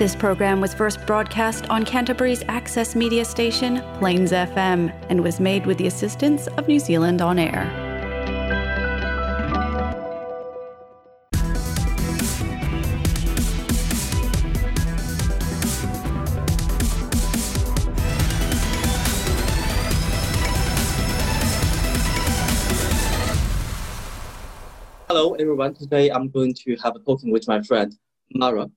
This program was first broadcast on Canterbury's access media station, Plains FM, and was made with the assistance of New Zealand On Air. Hello, everyone. Today I'm going to have a talking with my friend Maria,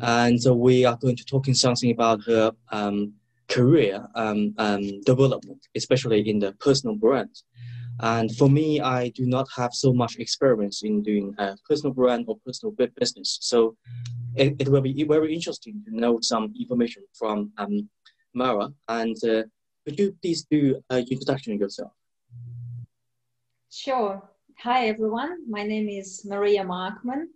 and uh, we are going to talking something about her um, career um, um, development, especially in the personal brand. And for me, I do not have so much experience in doing a personal brand or personal bu- business, so it, it will be very interesting to know some information from um, Maria. And uh, could you please do an introduction yourself? Sure. Hi, everyone. My name is Maria Markman,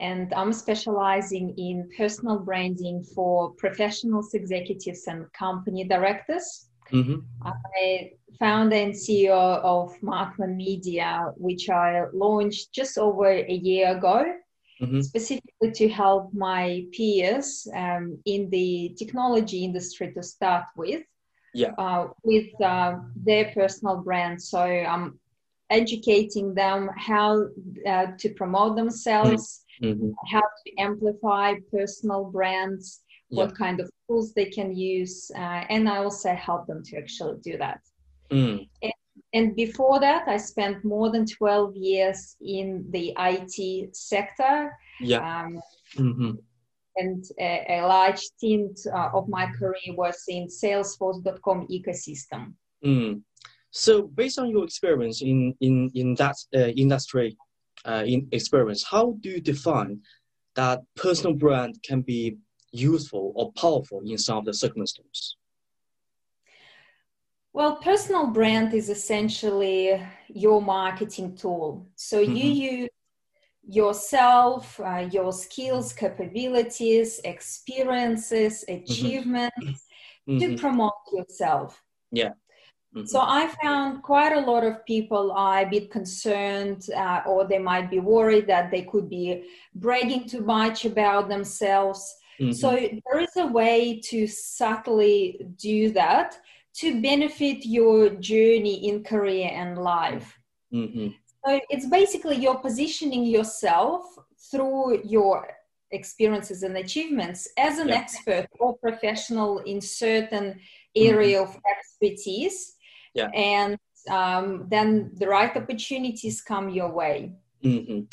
and I'm specializing in personal branding for professionals, executives, and company directors. Mm-hmm. I founder and CEO of Markman Media, which I launched just over a year ago, Mm-hmm. specifically to help my peers um, in the technology industry to start with, Yeah. uh, with uh, their personal brand. So I'm educating them how uh, to promote themselves, Mm-hmm. How to amplify personal brands, Yeah. what kind of tools they can use, uh, and I also help them to actually do that. Mm. And before that, I spent more than 12 years in the IT sector, Yeah. um, Mm-hmm. and a, a large stint uh, of my career was in Salesforce.com ecosystem. Mm. So, based on your experience in in in that uh, industry, uh, in experience, how do you define that personal brand can be useful or powerful in some of the circumstances? Well, personal brand is essentially your marketing tool. So you Mhm. use yourself, uh, your skills, capabilities, experiences, achievements to Mhm. promote yourself. Mhm. So I found quite a lot of people are a bit concerned, uh, or they might be worried that they could be bragging too much about themselves. Mhm. So there is a way to subtly do that to benefit your journey in career and life. Mhm. So it's basically you're positioning yourself through your experiences and achievements as an Yeah. expert or professional in certain area of expertise. Yeah. And um, then the right opportunities come your way. Mhm.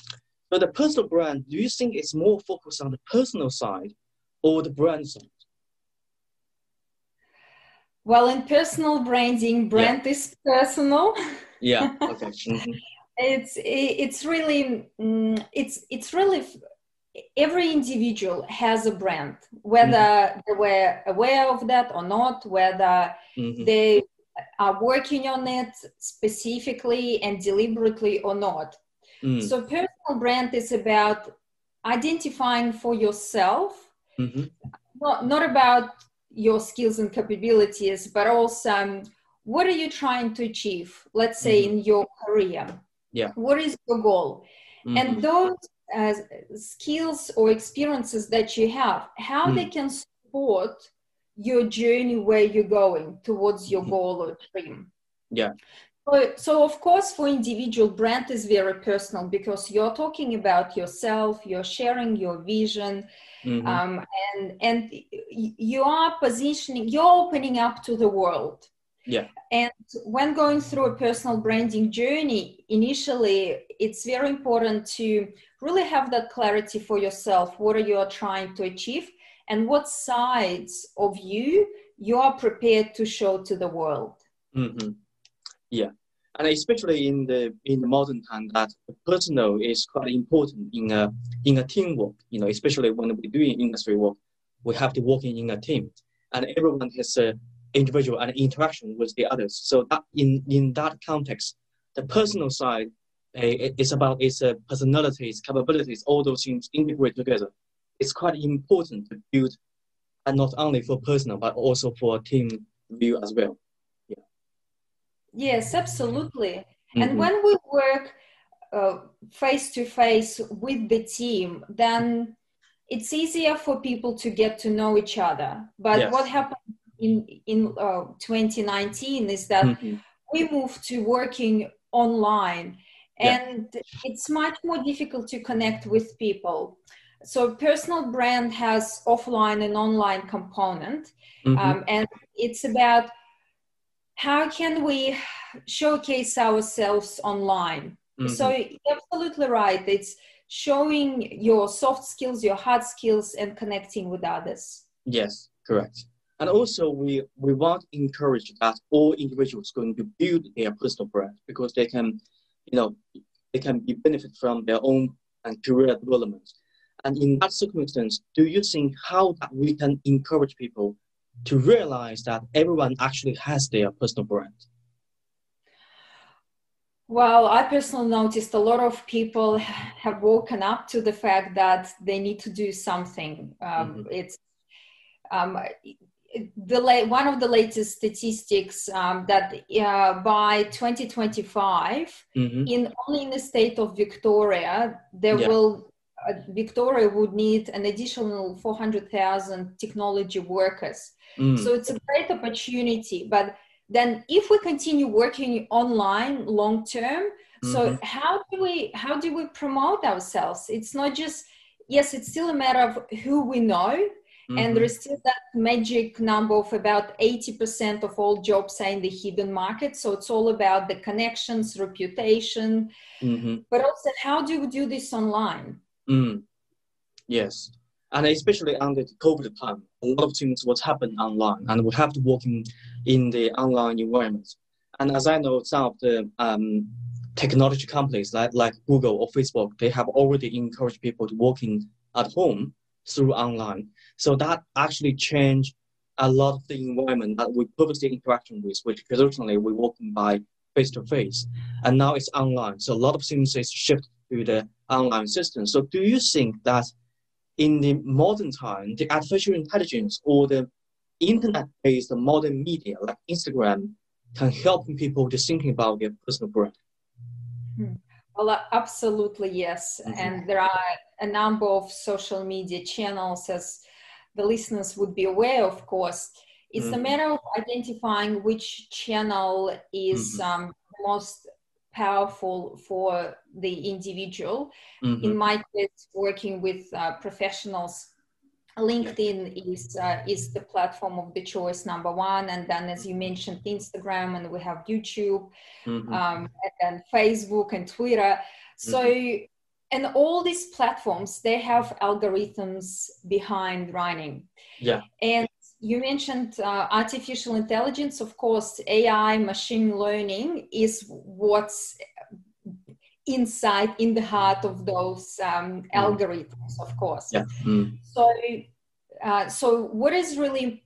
But the personal brand, do you think it's more focused on the personal side or the brand side? Well, in personal branding, brand is personal. Yeah. Okay. Mhm. it's it's really mm, it's it's really every individual has a brand whether they were aware of that or not whether Mhm. they are working on it specifically and deliberately or not Mm. so personal brand is about identifying for yourself Mhm. not, not about your skills and capabilities but also um, what are you trying to achieve let's say in your career Yeah. what is your goal Mhm. and those uh, skills or experiences that you have how they can support your journey where you're going towards your Mhm. goal or dream Yeah. so, so of course for individual brand is very personal because you're talking about yourself you're sharing your vision Mhm. um, and and you are positioning you're opening up to the world Yeah. and when going through a personal branding journey initially it's very important to really have that clarity for yourself what are you trying to achieve and what sides of you you are prepared to show to the world hmm Yeah, and especially in the in the modern time, that personal is quite important in a in a teamwork. You know, especially when we're doing industry work, we have to work in, a team, and everyone has a individual and interaction with the others. So that in in that context, the personal side uh, it- it's about its uh, personalities, capabilities, all those things integrate together. It's quite important to build, and not only for personal but also for team view as well. yeah yes absolutely and Mhm. when we work face to face with the team then it's easier for people to get to know each other. But Yes. what happened in in uh, 2019 is that Mhm. we moved to working online Yeah. and it's much more difficult to connect with people so personal brand has offline and online component Mhm. um, and it's about how can we showcase ourselves online so Mhm. you're absolutely right it's showing your soft skills your hard skills and connecting with others Yes, correct. And also, we, we want to encourage that all individuals going to build their personal brand because they can, you know, they can be benefit from their own and career development. And in that circumstance, do you think how that we can encourage people to realize that everyone actually has their personal brand? Well, I personally noticed a lot of people have woken up to the fact that they need to do something. Um, It's um, the la- one of the latest statistics um, that uh, by 2025, Mm-hmm. in only in the state of Victoria, there Yeah. will Victoria would need an additional 400,000 technology workers. Mm. So it's a great opportunity. But then if we continue working online long term, so Mhm. how do we how do we promote ourselves? It's not just yes, it's still a matter of who we know. And Mhm. there is still that magic number of about 80% of all jobs are in the hidden market. So it's all about the connections, reputation, Mhm. but also how do we do this online? Mm. Yes. And especially under the COVID time, a lot of things was happen online and we have to work in, in the online environment. And as I know, some of the um, technology companies like, like Google or Facebook, they have already encouraged people to working at home through online. So that actually changed a lot of the environment that we previously interaction with, which traditionally we working by face to face, and now it's online. So a lot of things is shifted to the online system. So do you think that in the modern time, the artificial intelligence or the internet-based modern media like Instagram can help people to thinking about their personal brand? Well, uh, absolutely, yes. Mhm. And there are a number of social media channels, as the listeners would be aware, of course. It's a Mhm. matter of identifying which channel is Mhm. um, most powerful for the individual. Mhm. In my case, working with uh, professionals, LinkedIn is uh, is the platform of the choice number one, and then as you mentioned, Instagram, and we have YouTube Mhm. um, and Facebook and Twitter. So, and all these platforms, they have algorithms behind running. Yeah. And you mentioned uh, artificial intelligence. Of course, AI, machine learning is what's inside in the heart of those um, algorithms, of course. Yeah. Mm. So, uh, so what is really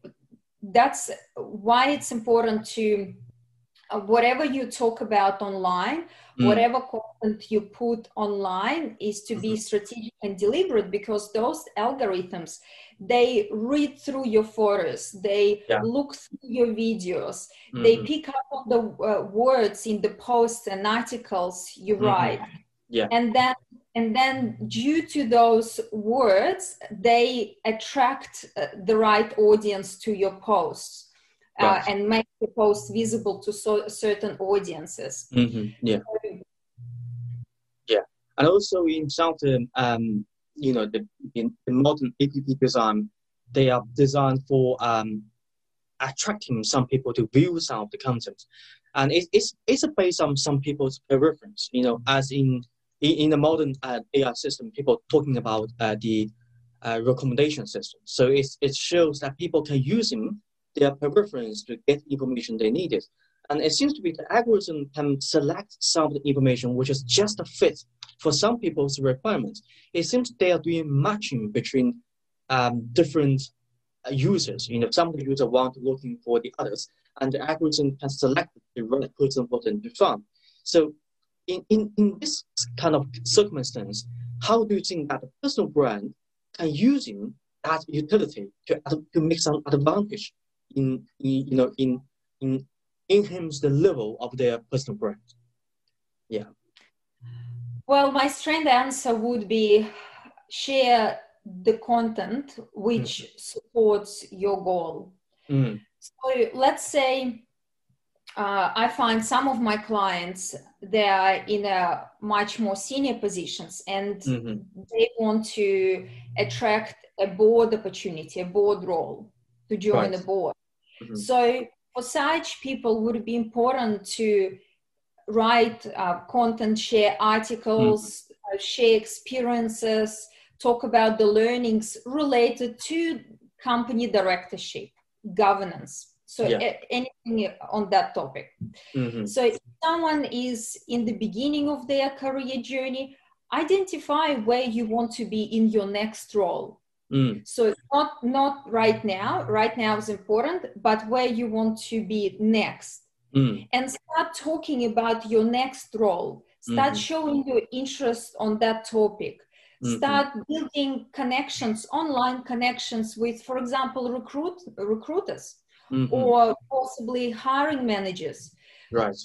that's why it's important to whatever you talk about online, Mm. whatever content you put online is to be strategic and deliberate because those algorithms they read through your photos, they Yeah. look through your videos, they Mhm. pick up on the uh, words in the posts and articles you Mhm. write Yeah. and then and then due to those words they attract uh, the right audience to your posts uh, Right. and make the post visible to so, certain audiences Mhm. Yeah. And also in some um, you know, the, in the modern app design, they are designed for um, attracting some people to view some of the content. And it, it's, it's based on some people's preference, you know, as in, in, in the modern uh, AI system, people talking about uh, the uh, recommendation system. So it's, it shows that people can use them, their preference to get information they needed. And it seems to be the algorithm can select some of the information which is just a fit for some people's requirements. It seems they are doing matching between um, different uh, users. You know, some of the users want looking for the others, and the algorithm can select the right person for them to find. So, in, in, in this kind of circumstance, how do you think that the personal brand can using that utility to, to make some advantage in, in you know in in enhance the level of their personal brand? Yeah. well my strength answer would be share the content which mm. supports your goal. Mm. So let's say uh, I find some of my clients they are in a much more senior positions and mm-hmm. they want to attract a board opportunity, a board role to join right. the board. Mm-hmm. So for such people, would it be important to write uh, content, share articles, mm-hmm. uh, share experiences, talk about the learnings related to company directorship, governance. So yeah. a- anything on that topic. Mm-hmm. So if someone is in the beginning of their career journey, identify where you want to be in your next role. Mm. So it's not not right now. Right now is important, but where you want to be next, mm. and start talking about your next role. Start mm-hmm. showing your interest on that topic. Mm-hmm. Start building connections, online connections with, for example, recruit recruiters mm-hmm. or possibly hiring managers. Right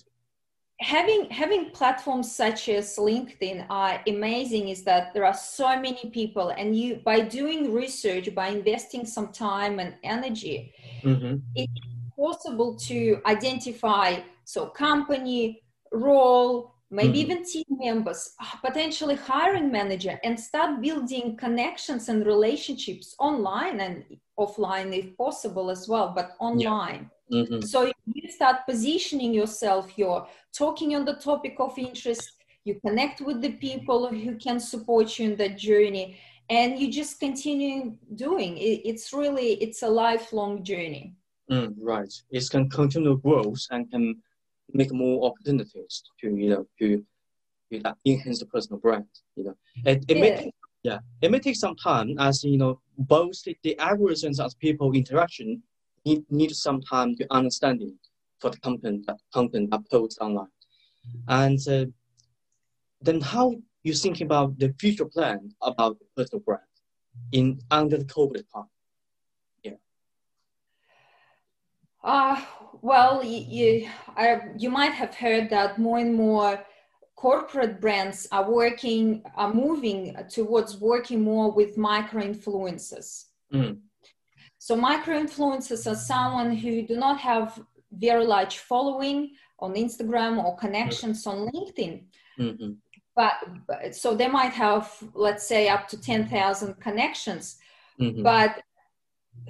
having having platforms such as linkedin are amazing is that there are so many people and you by doing research by investing some time and energy mm-hmm. it's possible to identify so company role maybe mm-hmm. even team members potentially hiring manager and start building connections and relationships online and offline if possible as well but online yeah Mm-hmm. So you start positioning yourself, you're talking on the topic of interest, you connect with the people who can support you in that journey, and you just continue doing it. It's really, it's a lifelong journey. Mm, right. It can continue growth and can make more opportunities to, you know, to, to enhance the personal brand, you know. It, it yeah. may take, yeah, it may take some time as, you know, both the, the algorithms as people interaction need, need some time to understanding for the content that content that post online. And uh, then how you thinking about the future plan about the personal brand in under the COVID time? Yeah. Uh, well, you, you might have heard that more and more corporate brands are working, are moving towards working more with micro influencers. Mm. So micro influencers are someone who do not have very large following on Instagram or connections on LinkedIn. Mm-hmm. But, but, so they might have, let's say, up to 10,000 connections. Mm-hmm. But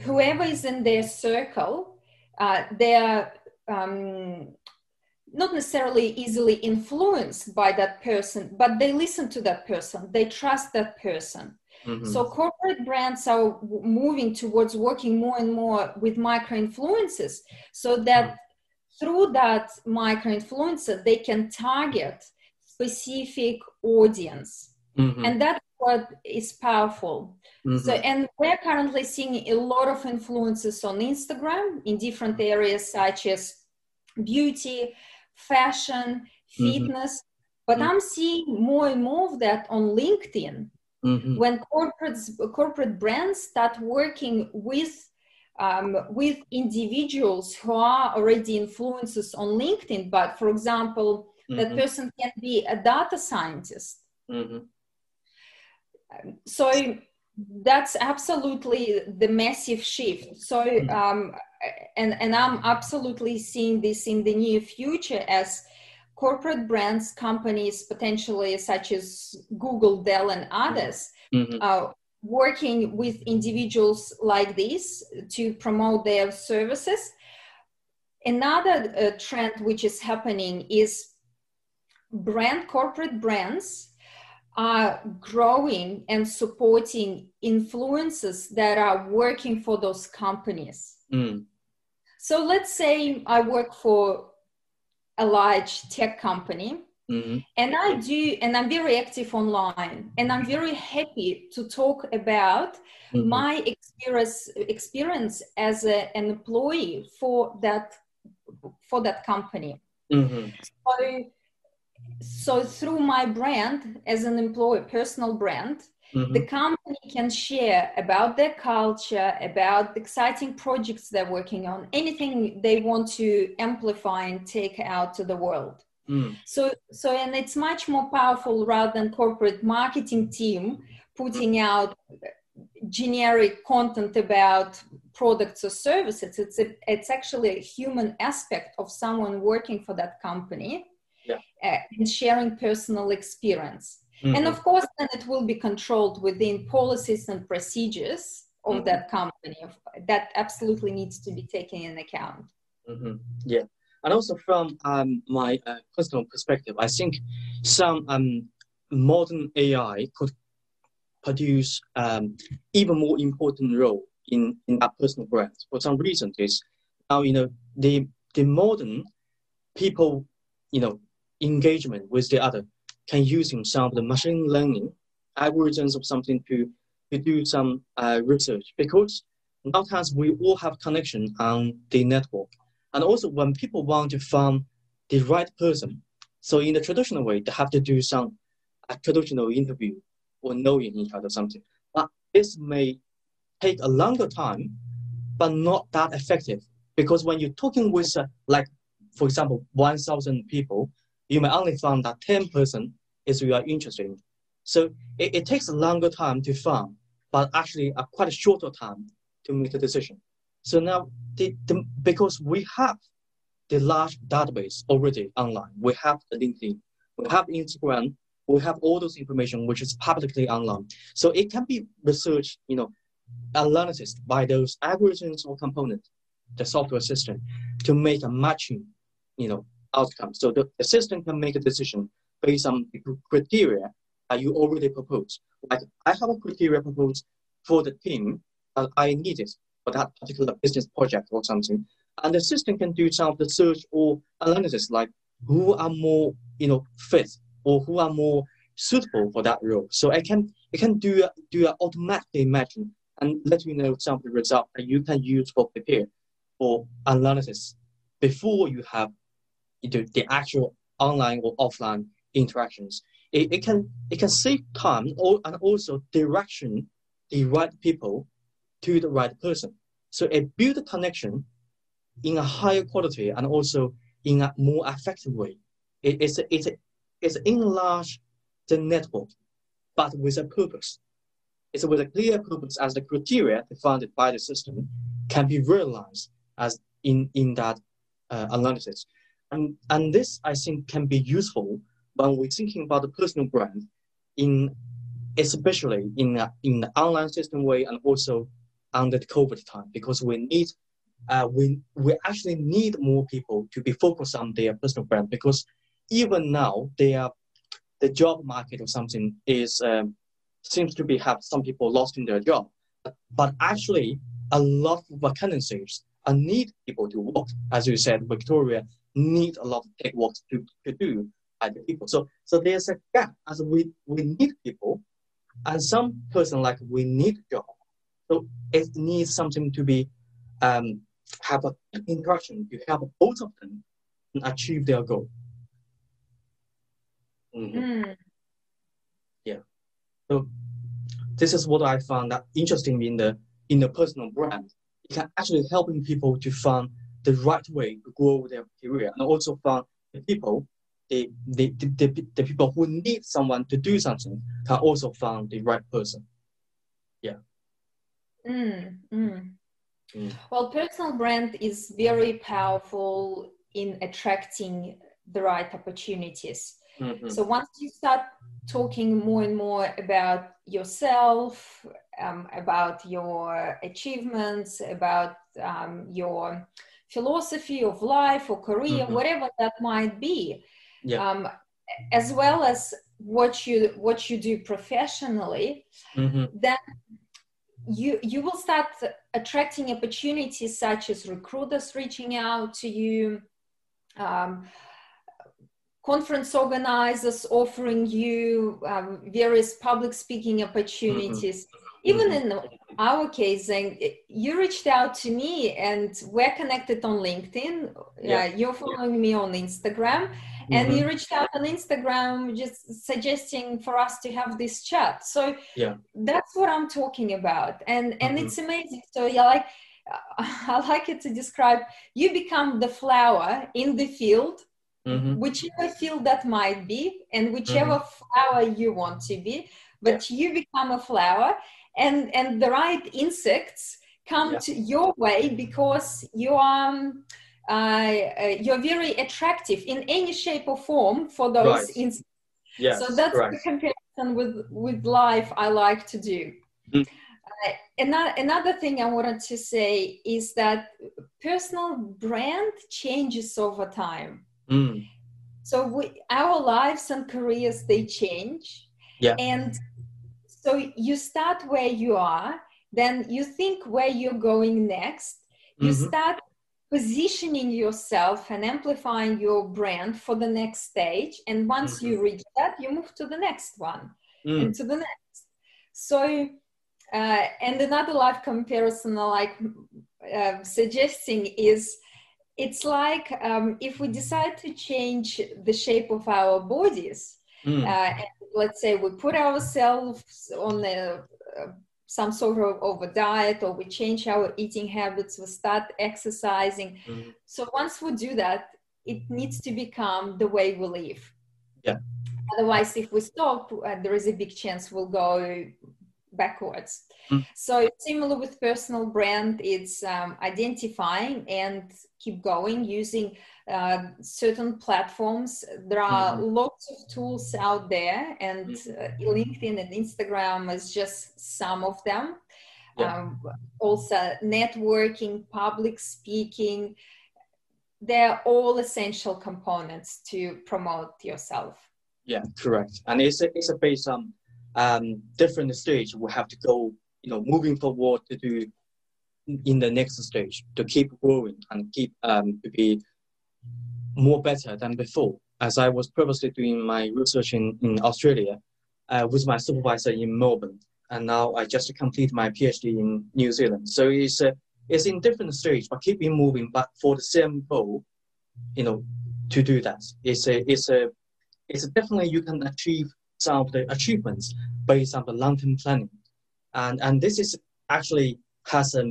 whoever is in their circle, uh, they're um, not necessarily easily influenced by that person, but they listen to that person, they trust that person. Mm-hmm. So corporate brands are moving towards working more and more with micro influencers so that mm-hmm. through that micro influencer they can target specific audience. Mm-hmm. And that's what is powerful. Mm-hmm. So and we're currently seeing a lot of influences on Instagram in different areas such as beauty, fashion, Mm-hmm. fitness. But. I'm seeing more and more of that on LinkedIn Mm-hmm. when corporates corporate brands start working with um, with individuals who are already influencers on linkedin but for example mm-hmm. that person can be a data scientist Mm-hmm. so that's absolutely the massive shift so Mm-hmm. um, and and i'm absolutely seeing this in the near future as corporate brands, companies potentially such as Google, Dell, and others, mm-hmm. uh, working with individuals like this to promote their services. Another uh, trend which is happening is brand corporate brands are growing and supporting influencers that are working for those companies. Mm. So let's say I work for a large tech company mm-hmm. and i do and i'm very active online and i'm very happy to talk about mm-hmm. my experience experience as a, an employee for that for that company mm-hmm. so so through my brand as an employee personal brand Mm-hmm. the company can share about their culture about the exciting projects they're working on anything they want to amplify and take out to the world mm. so so and it's much more powerful rather than corporate marketing team putting out generic content about products or services it's a, it's actually a human aspect of someone working for that company yeah. uh, and sharing personal experience Mm-hmm. and of course then it will be controlled within policies and procedures of Mhm. that company that absolutely needs to be taken in account hmm Yeah, and also from um, my uh, personal perspective, I think some um, modern AI could produce um, even more important role in in that personal brand. For some reason, is now you know the the modern people you know engagement with the other can using some of the machine learning algorithms or something to to do some uh, research because nowadays we all have connection on the network and also when people want to find the right person, so in the traditional way, they have to do some a traditional interview or knowing each other something. But this may take a longer time, but not that effective. Because when you're talking with uh, like, for example, 1,000 people, you may only find that 10 person is you are interested in. So it, it takes a longer time to find, but actually a quite a shorter time to make a decision. So now, the, the, because we have the large database already online, we have LinkedIn, we have Instagram, we have all those information which is publicly online. So it can be researched, you know, analysis by those algorithms or components, the software system, to make a matching, you know, outcome. So the, the system can make a decision based on the criteria that you already proposed. Like I have a criteria proposed for the team that I needed for that particular business project or something. And the system can do some of the search or analysis like who are more, you know, fit or who are more suitable for that role. So it can it can do do a automatically matching and let you know some of the results that you can use for prepare for analysis before you have the actual online or offline interactions. It, it can it can save time and also direction the right people to the right person. So it builds a connection in a higher quality and also in a more effective way. It, it's a, it's a, it's enlarge the network, but with a purpose. It's with a clear purpose as the criteria defined by the system can be realized as in, in that uh, analysis. And, and this, I think, can be useful when we're thinking about the personal brand in especially in, in the online system way and also under the COVID time, because we need uh, we we actually need more people to be focused on their personal brand because even now they are the job market or something is um, seems to be have some people lost in their job. But actually a lot of vacancies uh, need people to work. As you said victoria need a lot of tech work to, to do the people so so there's a gap as we we need people and some person like we need job so it needs something to be um, have an interaction to help both of them achieve their goal. Mhm. Mm. So this is what I found that interesting in the in the personal brand. It can actually helping people to find the right way to grow their career and also find the people the, the, the, the, people who need someone to do something can also find the right person. Mm, mm. Mm. Well, personal brand is very powerful in attracting the right opportunities. Mhm. So once you start talking more and more about yourself, um, about your achievements, about um, your philosophy of life or career, Mhm. whatever that might be, Yeah. um, as well as what you what you do professionally, Mhm. then you you will start attracting opportunities such as recruiters reaching out to you um, conference organizers offering you um, various public speaking opportunities even in our case and you reached out to me and we're connected on linkedin Yeah. uh, you're following me on instagram and Mhm. you reached out on instagram just suggesting for us to have this chat so Yeah. that's what i'm talking about and and Mhm. it's amazing so yeah like i like it to describe you become the flower in the field Mhm. whichever field that might be and whichever Mm-hmm. flower you want to be but you become a flower and and the right insects come yeah. to your way because you are um, you're very attractive in any shape or form for those right. Yes, so that's correct. the comparison with with life I like to do. Mm. Uh, another, another thing I wanted to say is that personal brand changes over time. Mm. So we, our lives and careers they change. Yeah. And so you start where you are, then you think where you're going next. You mm-hmm. start positioning yourself and amplifying your brand for the next stage. And once mm-hmm. you reach that, you move to the next one mm. and to the next. So, uh, and another life comparison I like uh, suggesting is it's like um, if we decide to change the shape of our bodies, mm. uh, let's say we put ourselves on a, uh, some sort of, of, a diet or we change our eating habits, we start exercising. Mm. So once we do that, it needs to become the way we live. Yeah. Otherwise, if we stop, uh, there is a big chance we'll go backwards. Mm. So similar with personal brand, it's um, identifying and keep going using uh, certain platforms. There are mm-hmm. lots of tools out there, and mm-hmm. uh, LinkedIn and Instagram is just some of them. Yeah. Um, also, networking, public speaking, they're all essential components to promote yourself. Yeah, correct. And it's a, it's a based on um, different stage. We have to go, you know, moving forward to do in the next stage to keep growing and keep um, to be more better than before. As I was previously doing my research in, in Australia uh, with my supervisor in Melbourne, and now I just complete my PhD in New Zealand. So it's uh, it's in different stage, but keep keeping moving, but for the same goal, you know, to do that. It's a it's a it's a definitely you can achieve some of the achievements based on the long-term planning, and and this is actually has a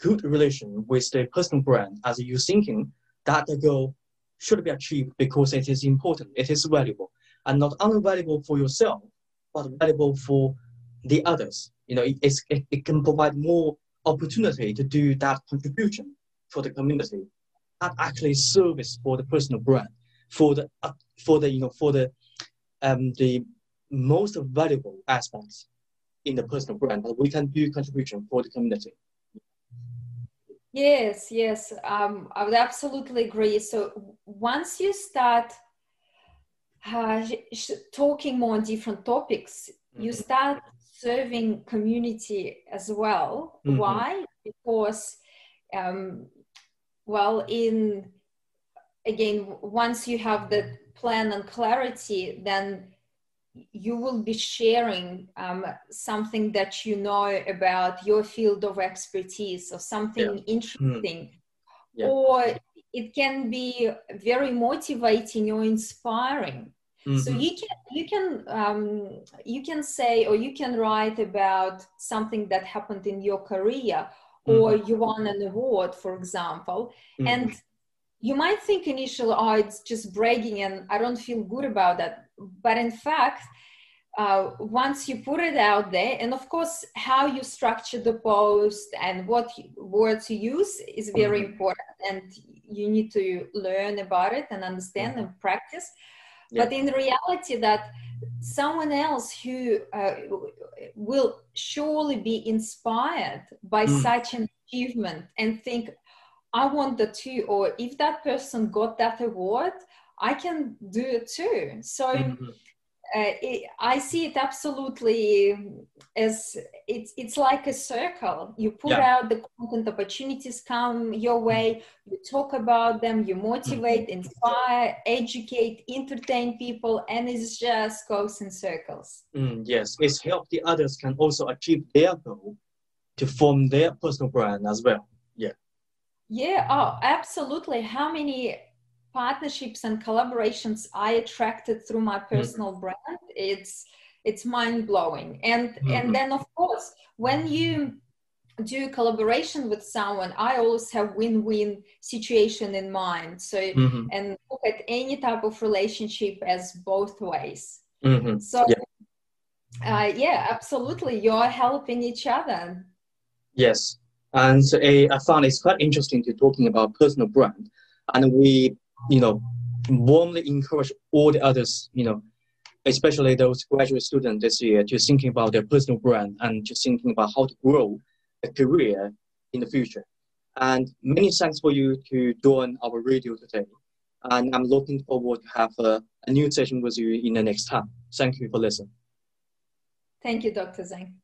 good relation with the personal brand as you're thinking that the goal should be achieved because it is important, it is valuable, and not only valuable for yourself, but valuable for the others. You know, it, it, it can provide more opportunity to do that contribution for the community, that actually service for the personal brand, for the uh, for the you know for the um, the most valuable aspects in the personal brand that we can do contribution for the community. Yes, yes, um, I would absolutely agree. So once you start uh, talking more on different topics, mm-hmm. you start serving community as well. Mm-hmm. Why? Because, um, well, in again, once you have the plan and clarity, then you will be sharing um, something that you know about your field of expertise or something yeah. interesting mm. yeah. or it can be very motivating or inspiring mm-hmm. so you can you can um, you can say or you can write about something that happened in your career or mm-hmm. you won an award for example mm-hmm. and you might think initially oh it's just bragging and i don't feel good about that but in fact uh, once you put it out there and of course how you structure the post and what words you use is very mm-hmm. important and you need to learn about it and understand and practice yeah. but in reality that someone else who uh, will surely be inspired by mm. such an achievement and think i want the too or if that person got that award I can do it too. So mm-hmm. uh, it, I see it absolutely as it's it's like a circle. You put yeah. out the content, opportunities come your way. You talk about them. You motivate, mm-hmm. inspire, educate, entertain people, and it just goes in circles. Mm, yes, it's help the others can also achieve their goal to form their personal brand as well. Yeah. Oh, absolutely. How many partnerships and collaborations I attracted through my mm-hmm. personal mm-hmm. brand, it's it's mind blowing. And mm-hmm. and then of course when you do collaboration with someone, I always have win-win situation in mind. So mm-hmm. and look at any type of relationship as both ways. Mm-hmm. So yeah. Uh, yeah, absolutely. You're helping each other. Yes, and uh, I found it's quite interesting to talking about personal brand, and we, you know, warmly encourage all the others, you know, especially those graduate students this year, to thinking about their personal brand and just thinking about how to grow a career in the future. And many thanks for you to join our radio today. And I'm looking forward to have a, a new session with you in the next time. Thank you for listening. Thank you, Dr. Zhang.